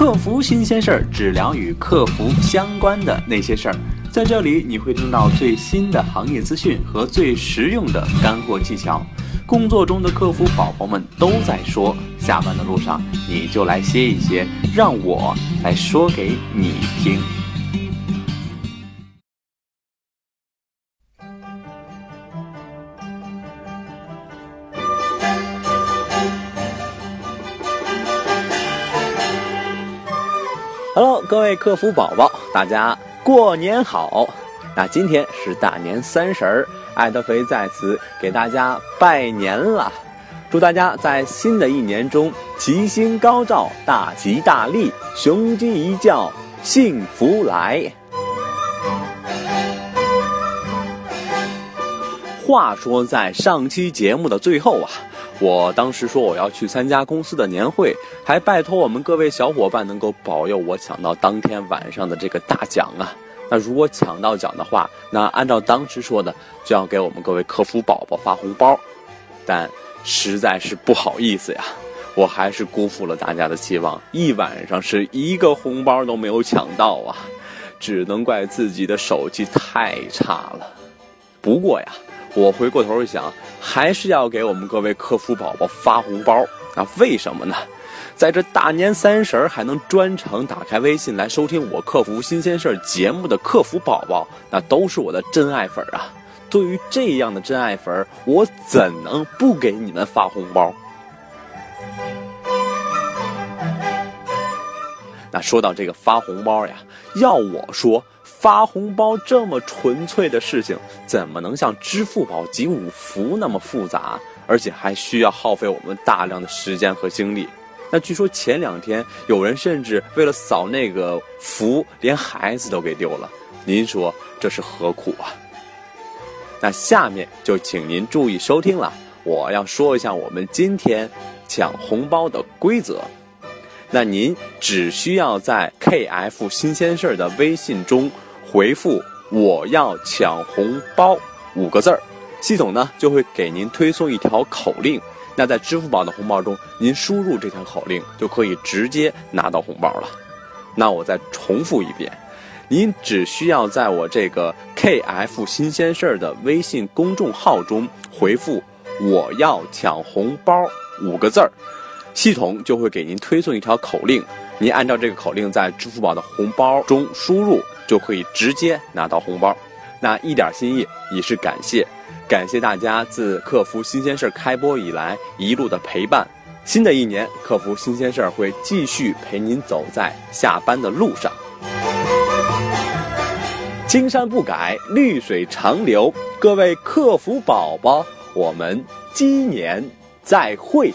客服新鲜事儿，只聊与客服相关的那些事儿。在这里，你会听到最新的行业资讯和最实用的干货技巧。工作中的客服宝宝们都在说，下班的路上你就来歇一歇，让我来说给你听。Hello，各位客服宝宝，大家过年好！那今天是大年三十儿，爱德肥在此给大家拜年了，祝大家在新的一年中吉星高照、大吉大利、雄鸡一叫、幸福来。话说，在上期节目的最后啊。我当时说我要去参加公司的年会，还拜托我们各位小伙伴能够保佑我抢到当天晚上的这个大奖啊！那如果抢到奖的话，那按照当时说的，就要给我们各位客服宝宝发红包。但实在是不好意思呀，我还是辜负了大家的期望，一晚上是一个红包都没有抢到啊！只能怪自己的手气太差了。不过呀。我回过头一想，还是要给我们各位客服宝宝发红包啊？为什么呢？在这大年三十儿还能专程打开微信来收听我客服新鲜事儿节目的客服宝宝，那都是我的真爱粉啊！对于这样的真爱粉，我怎能不给你们发红包？那说到这个发红包呀，要我说。发红包这么纯粹的事情，怎么能像支付宝集五福那么复杂？而且还需要耗费我们大量的时间和精力。那据说前两天有人甚至为了扫那个福，连孩子都给丢了。您说这是何苦啊？那下面就请您注意收听了，我要说一下我们今天抢红包的规则。那您只需要在 KF 新鲜事儿的微信中。回复“我要抢红包”五个字儿，系统呢就会给您推送一条口令。那在支付宝的红包中，您输入这条口令就可以直接拿到红包了。那我再重复一遍，您只需要在我这个 KF 新鲜事儿的微信公众号中回复“我要抢红包”五个字儿，系统就会给您推送一条口令。您按照这个口令在支付宝的红包中输入。就可以直接拿到红包，那一点心意以示感谢，感谢大家自客服新鲜事开播以来一路的陪伴。新的一年，客服新鲜事会继续陪您走在下班的路上。青山不改，绿水长流。各位客服宝宝，我们鸡年再会。